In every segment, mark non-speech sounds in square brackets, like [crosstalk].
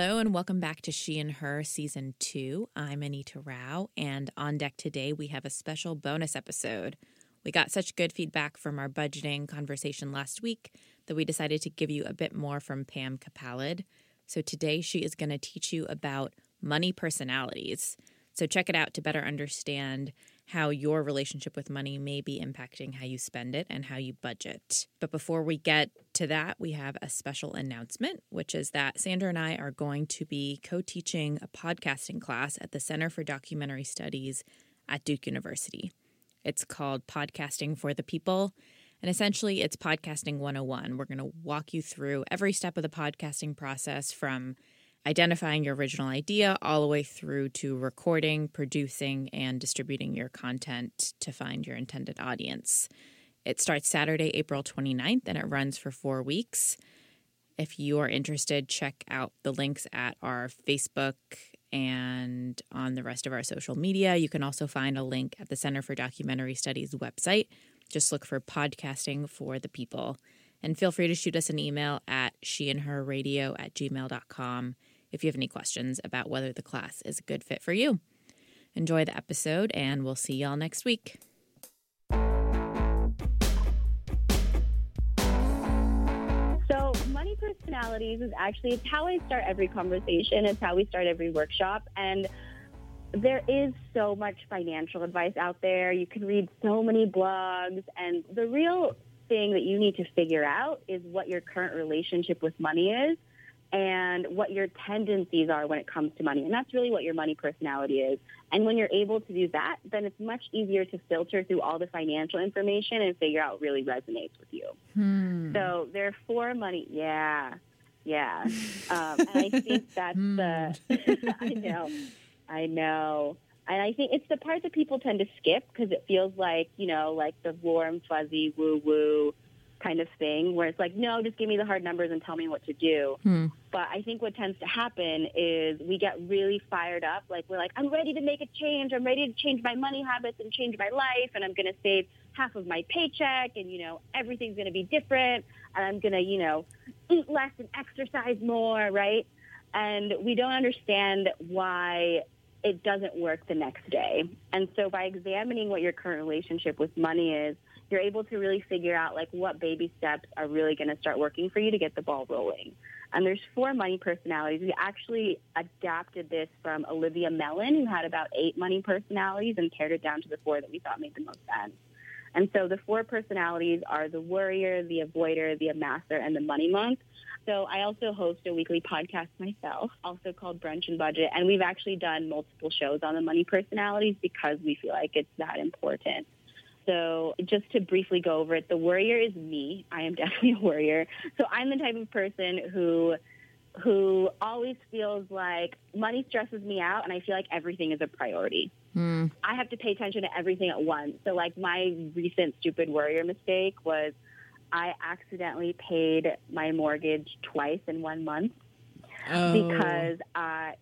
Hello and welcome back to She and Her Season 2. I'm Anita Rao, and on deck today we have a special bonus episode. We got such good feedback from our budgeting conversation last week that we decided to give you a bit more from Pam Capalad. So today she is going to teach you about money personalities. So check it out to better understand how your relationship with money may be impacting how you spend it and how you budget. But before we get to that, we have a special announcement, which is that Sandra and I are going to be co teaching a podcasting class at the Center for Documentary Studies at Duke University. It's called Podcasting for the People. And essentially, it's Podcasting 101. We're going to walk you through every step of the podcasting process from identifying your original idea all the way through to recording, producing, and distributing your content to find your intended audience. It starts Saturday, April 29th, and it runs for four weeks. If you are interested, check out the links at our Facebook and on the rest of our social media. You can also find a link at the Center for Documentary Studies website. Just look for Podcasting for the People. And feel free to shoot us an email at sheandherradio at gmail.com if you have any questions about whether the class is a good fit for you. Enjoy the episode, and we'll see y'all next week. So, money personalities is actually it's how I start every conversation. It's how we start every workshop, and there is so much financial advice out there. You can read so many blogs, and the real thing that you need to figure out is what your current relationship with money is and what your tendencies are when it comes to money. And that's really what your money personality is. And when you're able to do that, then it's much easier to filter through all the financial information and figure out what really resonates with you. Hmm. So there are four money. Yeah. Yeah. Um, and I think [laughs] that's the, [laughs] I know, I know. And I think it's the part that people tend to skip because it feels like, you know, like the warm, fuzzy, woo woo kind of thing where it's like, no, just give me the hard numbers and tell me what to do. Hmm. But I think what tends to happen is we get really fired up. Like, we're like, I'm ready to make a change. I'm ready to change my money habits and change my life. And I'm going to save half of my paycheck. And, you know, everything's going to be different. And I'm going to, you know, eat less and exercise more, right? And we don't understand why it doesn't work the next day. And so by examining what your current relationship with money is, you're able to really figure out like what baby steps are really going to start working for you to get the ball rolling. And there's four money personalities. We actually adapted this from Olivia Mellan, who had about eight money personalities and pared it down to the four that we thought made the most sense. And so the four personalities are the worrier, the avoider, the amasser, and the money monk. So I also host a weekly podcast myself, also called Brunch and Budget. And we've actually done multiple shows on the money personalities because we feel like it's that important. So just to briefly go over it, the worrier is me. I am [laughs] definitely a worrier. So I'm the type of person who who always feels like money stresses me out and I feel like everything is a priority. Hmm. I have to pay attention to everything at once. So like my recent stupid worrier mistake was I accidentally paid my mortgage twice in one month Oh. because I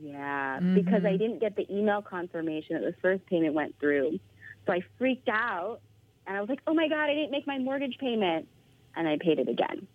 yeah, because Mm-hmm. I didn't get the email confirmation that the first payment went through. So I freaked out And I was like, oh my God, I didn't make my mortgage payment. And I paid it again.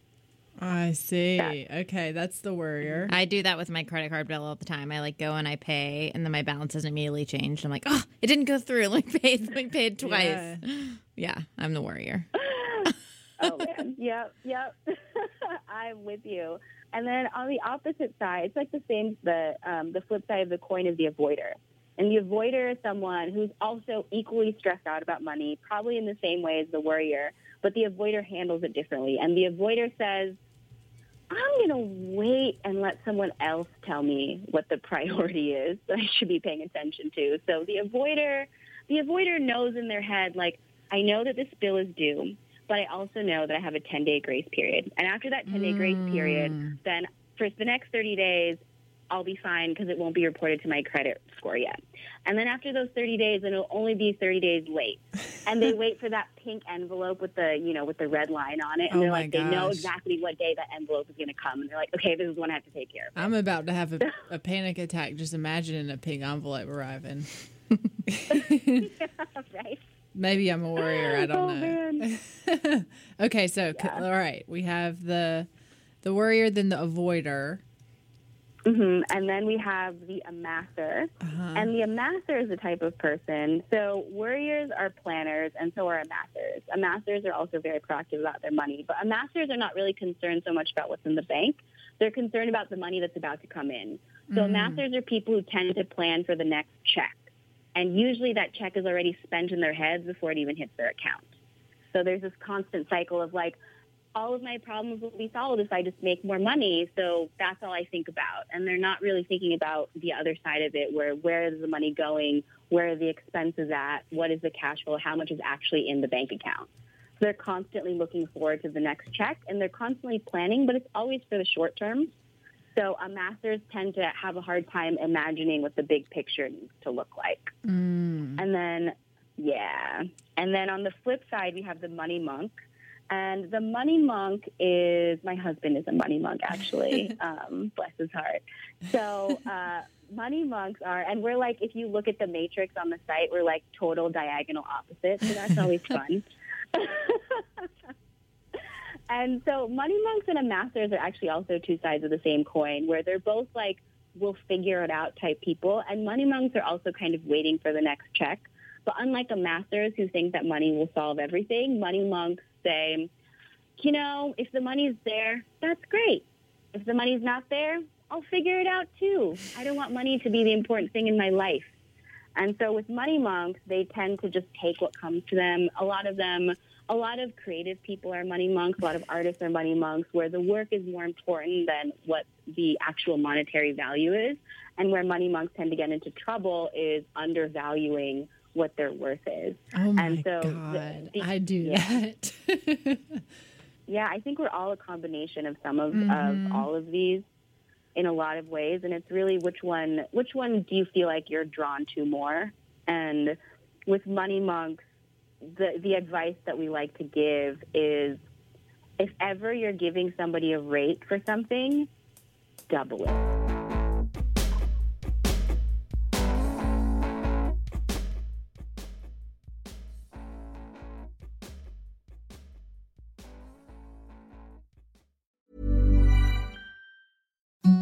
I see. Okay, that's the worrier. I do that with my credit card bill all the time. I like go and I pay, and then my balance doesn't immediately change. I'm like, oh, it didn't go through. Like paid, like paid twice. Yeah. Yeah, I'm the worrier. [laughs] oh man, yep, yep. [laughs] I'm with you. And then on the opposite side, it's like the same. The um, the flip side of the coin is the avoider. And the avoider is someone who's also equally stressed out about money, probably in the same way as the worrier, but the avoider handles it differently. And the avoider says, I'm going to wait and let someone else tell me what the [laughs] priority is that I should be paying attention to. So the avoider, the avoider knows in their head, like, I know that this bill is due, but I also know that I have a 10 day grace period. And after that 10 day grace period, mm. then for the next 30 days, I'll be fine because it won't be reported to my credit score yet. And then after those 30 days, then it'll only be 30 days late. And they [laughs] wait for that pink envelope with the, you know, with the red line on it. And Oh they're my like, they know exactly what day that envelope is going to come. And they're like, okay, this is one I have to take care of. I'm about to have a, [laughs] a panic attack just imagining a pink envelope arriving. [laughs] right? Maybe I'm a warrior. I don't Oh, know. okay, so c all right, we have the the worrier, then the avoider. Hmm And then we have the amasser. And the amasser is a type of person. So worriers are planners, and so are amassers. Amassers are also very proactive about their money, but amassers are not really concerned so much about what's in the bank. They're concerned about the money that's about to come in. So amassers are people who tend to plan for the next check. And usually that check is already spent in their heads before it even hits their account. So there's this constant cycle of like, all of my problems will be solved if I just make more money. So that's all I think about. And they're not really thinking about the other side of it, where where is the money going, where are the expenses at, what is the cash flow, how much is actually in the bank account. So they're constantly looking forward to the next check, and they're constantly planning, but it's always for the short term. So amassers tend to have a hard time imagining what the big picture needs to look like. Mm. And then, yeah. And then on the flip side, we have the money monk. And the money monk is my husband is a money monk, actually. [laughs] um, bless his heart. So, uh, money monks are, and we're like, if you look at the matrix on the site, we're like total diagonal opposites. So that's always [laughs] fun. [laughs] and so, money monks and amassers are actually also two sides of the same coin, where they're both like, we'll figure it out type people. And money monks are also kind of waiting for the next check. But unlike amassers who think that money will solve everything, money monks say, you know, if the money's there, that's great. If the money's not there, I'll figure it out too. I don't want money to be the important thing in my life. And so with money monks, they tend to just take what comes to them. A lot of them, a lot of creative people are money monks. A lot of artists are money monks, where the work is more important than what the actual monetary value is. And where money monks tend to get into trouble is undervaluing what their worth is. Oh my and so the- god, the- I do yeah. that. [laughs] Yeah, I think we're all a combination of some of, Mm-hmm. of all of these in a lot of ways, and it's really which one which one do you feel like you're drawn to more? And with money monks, the the advice that we like to give is if ever you're giving somebody a rate for something, double it.